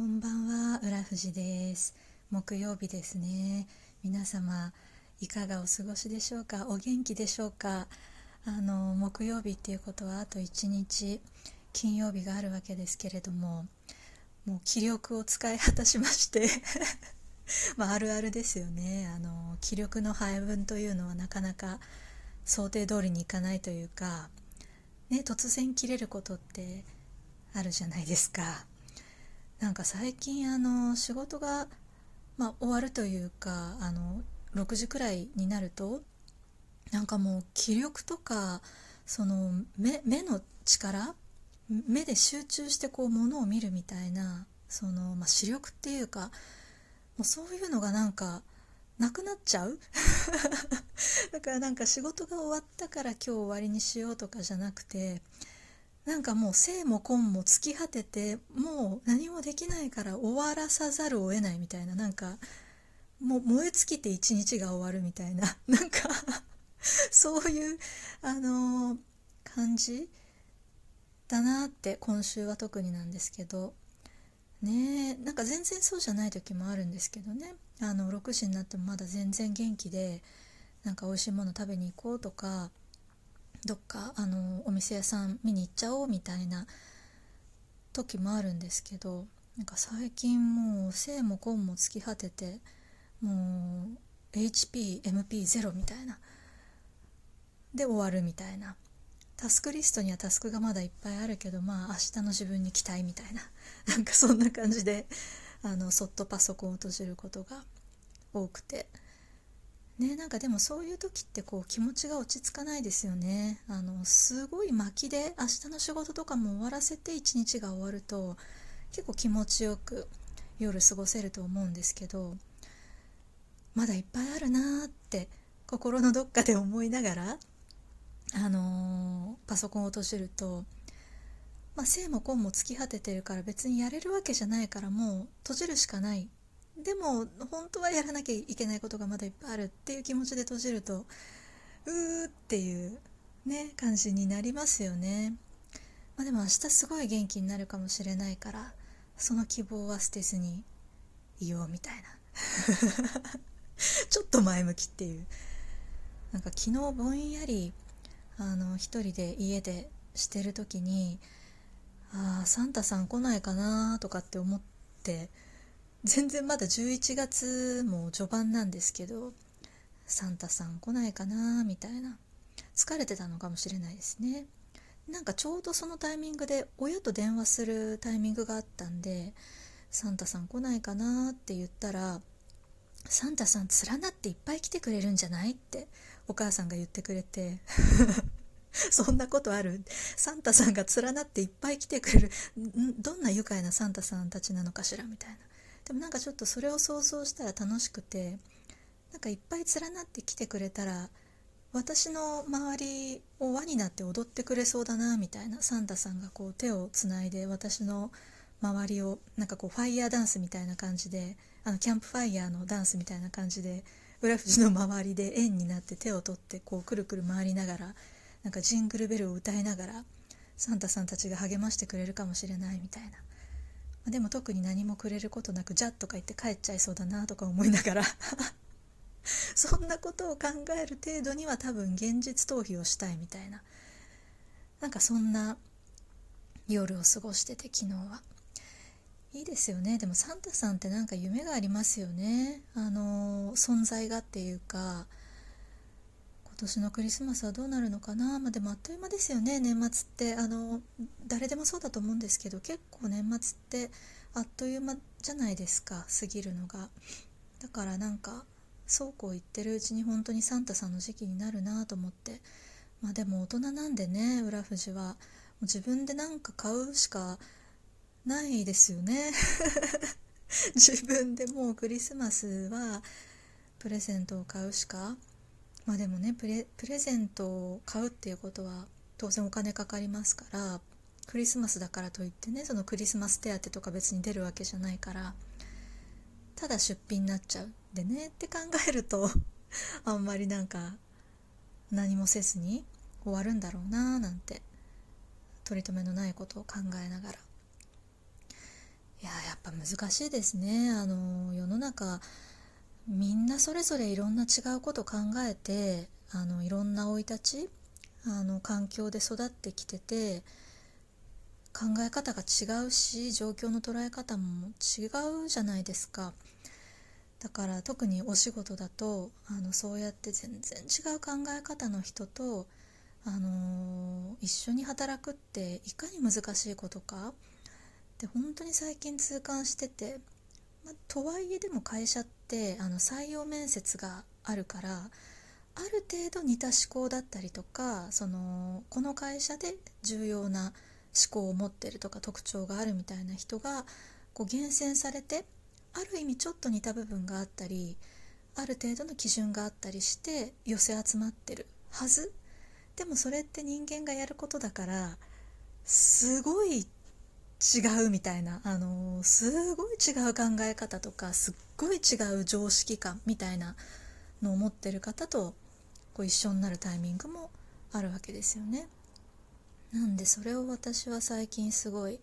こんばんは、浦富です。木曜日ですね。皆様、いかがお過ごしでしょうか？お元気でしょうか？あの、木曜日っていうことはあと1日、金曜日があるわけですけれども、もう気力を使い果たしまして まあ、あるあるですよね。あの、気力の配分というのはなかなか想定通りにいかないというか、ね、突然切れることってあるじゃないですか。なんか最近あの仕事が、まあ、終わるというかあの6時くらいになるとなんかもう気力とかその目目の力目で集中してこう物を見るみたいなその、まあ、視力っていうかもうそういうのがなんかなくなっちゃう？だからなんか仕事が終わったから今日終わりにしようとかじゃなくてなんかもう生も根も尽き果ててもう何もできないから終わらさざるを得ないみたいななんかもう燃え尽きて一日が終わるみたいな なんかそういうあのー、感じだなって今週は特になんですけど。ねなんか全然そうじゃない時もあるんですけどね。あの6時になってもまだ全然元気でなんか美味しいもの食べに行こうとかどっかあのお店屋さん見に行っちゃおうみたいな時もあるんですけどなんか最近もう生も根も尽き果ててもう HPMP0 みたいなで終わるみたいなタスクリストにはタスクがまだいっぱいあるけどまあ明日の自分に期待みたいな なんかそんな感じであのそっとパソコンを閉じることが多くて。ねなんかでもそういう時ってこう気持ちが落ち着かないですよね。あのすごい巻きで明日の仕事とかも終わらせて一日が終わると結構気持ちよく夜過ごせると思うんですけどまだいっぱいあるなーって心のどっかで思いながらあのー、パソコンを閉じるとまあ、生も根も尽き果ててるから別にやれるわけじゃないからもう閉じるしかないでも本当はやらなきゃいけないことがまだいっぱいあるっていう気持ちで閉じるとうーっていうね感じになりますよね、まあ、でも明日すごい元気になるかもしれないからその希望は捨てずにいようみたいな。ちょっと前向きっていう。なんか昨日ぼんやりあの一人で家でしてる時にああサンタさん来ないかなとかって思って全然まだ11月も序盤なんですけどサンタさん来ないかなみたいな。疲れてたのかもしれないですね。なんかちょうどそのタイミングで親と電話するタイミングがあったんでサンタさん来ないかなって言ったらサンタさん連なっていっぱい来てくれるんじゃないってお母さんが言ってくれて。そんなことある？サンタさんが連なっていっぱい来てくれる。どんな愉快なサンタさんたちなのかしらみたいな。でもなんかちょっとそれを想像したら楽しくてなんかいっぱい連なってきてくれたら私の周りを輪になって踊ってくれそうだなみたいなサンタさんがこう手をつないで私の周りをなんかこうファイヤーダンスみたいな感じであのキャンプファイヤーのダンスみたいな感じで浦富士の周りで円になって手を取ってこうくるくる回りながらなんかジングルベルを歌いながらサンタさんたちが励ましてくれるかもしれないみたいな。でも特に何もくれることなく「じゃ」とか言って帰っちゃいそうだなとか思いながら。そんなことを考える程度には多分現実逃避をしたいみたいな。なんかそんな夜を過ごしてて昨日は。いいですよね。でもサンタさんってなんか夢がありますよね。あの存在がっていうか。年のクリスマスはどうなるのかな、まあ、でもあっという間ですよね年末って。あの誰でもそうだと思うんですけど結構年末ってあっという間じゃないですか過ぎるのが。だからなんかそうこう言ってるうちに本当にサンタさんの時期になるなと思って。まあでも大人なんでね浦富士は。自分で何か買うしかないですよね。自分でもうクリスマスはプレゼントを買うしかまあでもねプレプレゼントを買うっていうことは当然お金かかりますからクリスマスだからといってねそのクリスマス手当とか別に出るわけじゃないからただ出費になっちゃうでねって考えると あんまりなんか何もせずに終わるんだろうななんて取り留めのないことを考えながら。いややっぱぱ難しいですね。あの世の中みんなそれぞれいろんな違うこと考えてあのいろんな生い立ちあの環境で育ってきてて考え方が違うし状況の捉え方も違うじゃないですか。だから特にお仕事だとあのそうやって全然違う考え方の人と、あの一緒に働くっていかに難しいことか。って本当に最近痛感してて、まとはいえでも会社ってあの採用面接があるからある程度似た思考だったりとかそのこの会社で重要な思考を持ってるとか特徴があるみたいな人がこう厳選されてある意味ちょっと似た部分があったりある程度の基準があったりして寄せ集まってるはず。でもそれって人間がやることだからすごい違うみたいな、あのすごい違う考え方とかすっごい違う常識感みたいなのを持ってる方とこう一緒になるタイミングもあるわけですよね。なんでそれを私は最近すごい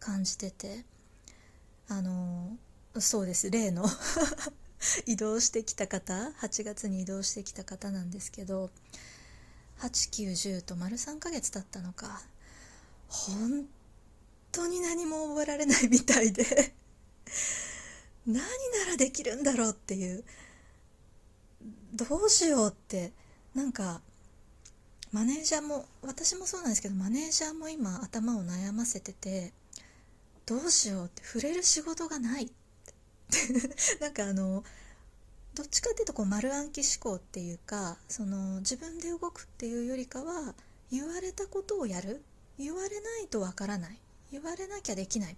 感じててあのそうです。例の 移動してきた方8月に移動してきた方なんですけど8910と丸3ヶ月経ったのか。本当に何も覚えられないみたいで。何ならできるんだろうっていう。どうしようって。なんかマネージャーも私もそうなんですけどマネージャーも今頭を悩ませててどうしようって。触れる仕事がない なんかあのどっちかっていうとこう丸暗記思考っていうかその自分で動くっていうよりかは言われたことをやる。言われないとわからない。言われなきゃできない。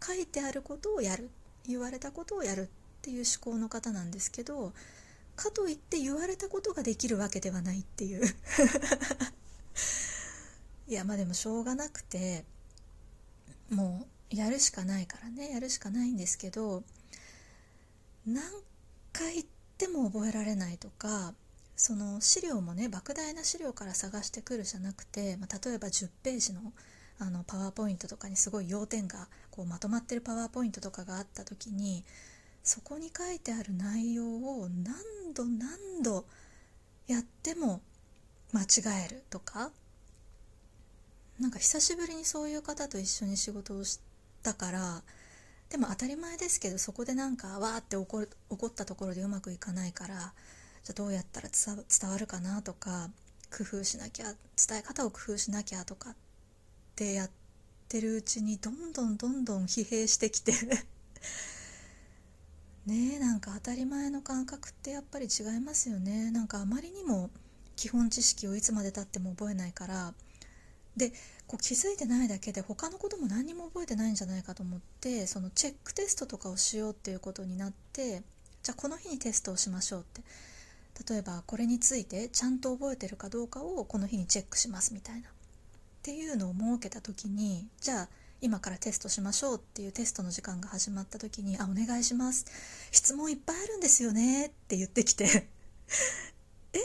書いてあることをやる。言われたことをやるっていう思考の方なんですけどかといって言われたことができるわけではないっていう。いやまあでもしょうがなくてもうやるしかないからね。やるしかないんですけど何回言っても覚えられないとかその資料もね莫大な資料から探してくるじゃなくて、まあ、例えば10ページのあのパワーポイントとかにすごい要点がこうまとまってるパワーポイントとかがあった時にそこに書いてある内容を何度何度やっても間違えるとかなんか久しぶりにそういう方と一緒に仕事をしたからでも当たり前ですけどそこでなんかわーって怒る怒ったところでうまくいかないからじゃどうやったら伝わるかなとか工夫しなきゃ伝え方を工夫しなきゃとかっってやってるうちにどんどんどんどん疲弊してきて。ねえなんか当たり前の感覚ってやっぱり違いますよね。なんかあまりにも基本知識をいつまでたっても覚えないから。でこう気づいてないだけで他のことも何にも覚えてないんじゃないかと思ってそのチェックテストとかをしようっていうことになってじゃあこの日にテストをしましょうって。例えばこれについてちゃんと覚えてるかどうかをこの日にチェックしますみたいな。っていうのを設けた時にじゃあ今からテストしましょうっていうテストの時間が始まった時に「あお願いします。質問いっぱいあるんですよね」って言ってきて。え？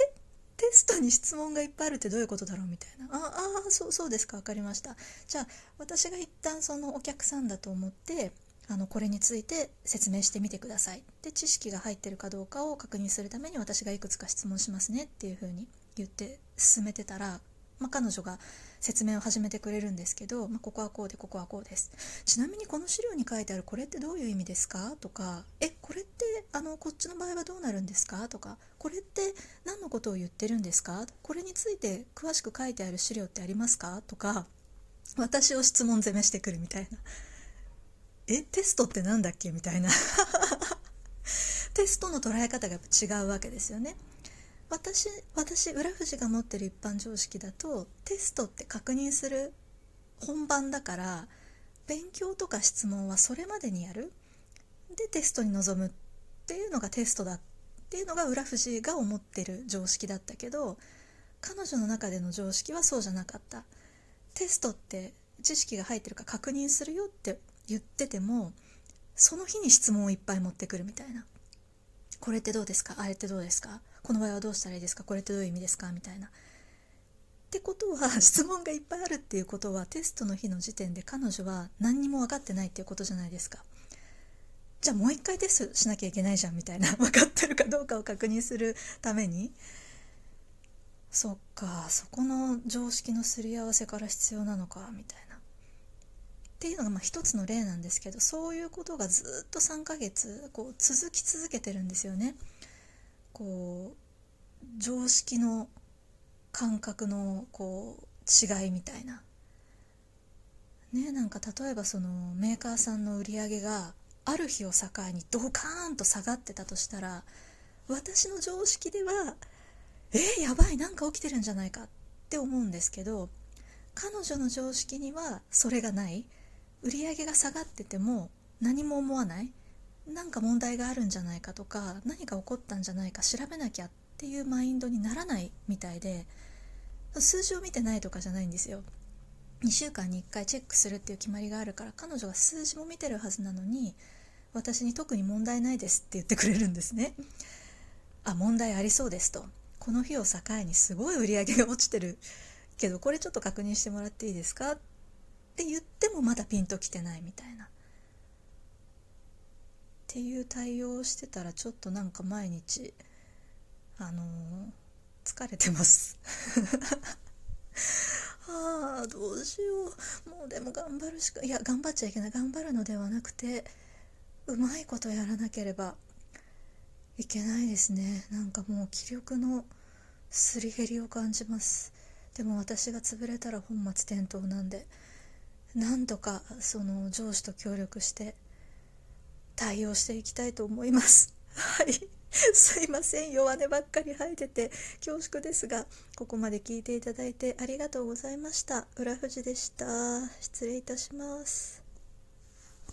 テストに質問がいっぱいあるってどういうことだろう？みたいな「ああそうそうですか。分かりました」じゃあ私が一旦そのお客さんだと思ってあのこれについて説明してみてください。で知識が入ってるかどうかを確認するために私がいくつか質問しますねっていうふうに言って進めてたらまあ、彼女が説明を始めてくれるんですけど、まあ、ここはこうでここはこうです。ちなみにこの資料に書いてあるこれってどういう意味ですか？とかえこれってあのこっちの場合はどうなるんですか？とかこれって何のことを言ってるんですか？これについて詳しく書いてある資料ってありますか？とか私を質問攻めしてくるみたいな。えテストって何だっけ？みたいな。テストの捉え方が違うわけですよね。私私浦富が持ってる一般常識だとテストって確認する本番だから勉強とか質問はそれまでにやる。でテストに臨むっていうのがテストだっていうのが浦富が思ってる常識だったけど彼女の中での常識はそうじゃなかった。テストって知識が入ってるか確認するよって言っててもその日に質問をいっぱい持ってくるみたいな。これってどうですか？あれってどうですか？この場合はどうしたらいいですか？これってどういう意味ですか？みたいな。ってことは 質問がいっぱいあるっていうことはテストの日の時点で彼女は何にも分かってないっていうことじゃないですか。じゃあもう一回テストしなきゃいけないじゃんみたいな 分かってるかどうかを確認するために。そっかそこの常識のすり合わせから必要なのかみたいな。っていうのがまあ一つの例なんですけどそういうことがずっと3ヶ月こう続き続けてるんですよね。こう常識の感覚のこう違いみたいな。ねなんか例えばそのメーカーさんの売り上げがある日を境にドカーンと下がってたとしたら私の常識ではえー、やばいなんか起きてるんじゃないかって思うんですけど彼女の常識にはそれがない売り上げが下がってても何も思わない？なんか問題があるんじゃないかとか何か起こったんじゃないか調べなきゃっていうマインドにならないみたいで数字を見てないとかじゃないんですよ。2週間に1回チェックするっていう決まりがあるから彼女が数字も見てるはずなのに私に特に問題ないですって言ってくれるんですね。あ問題ありそうですと。この日を境にすごい売り上げが落ちてる。けどこれちょっと確認してもらっていいですか？ってって言ってもまだピンときてないみたいな。っていう対応をしてたらちょっとなんか毎日あのー、疲れてます。ああどうしよう。もうでも頑張るしかいや頑張っちゃいけない。頑張るのではなくてうまいことやらなければいけないですね。なんかもう気力のすり減りを感じます。でも私が潰れたら本末転倒なんでなんとかその上司と協力して対応していきたいと思います。はい。すいません。弱音ばっかり吐いてて恐縮ですがここまで聞いていただいてありがとうございました。浦富士でした。失礼いたします。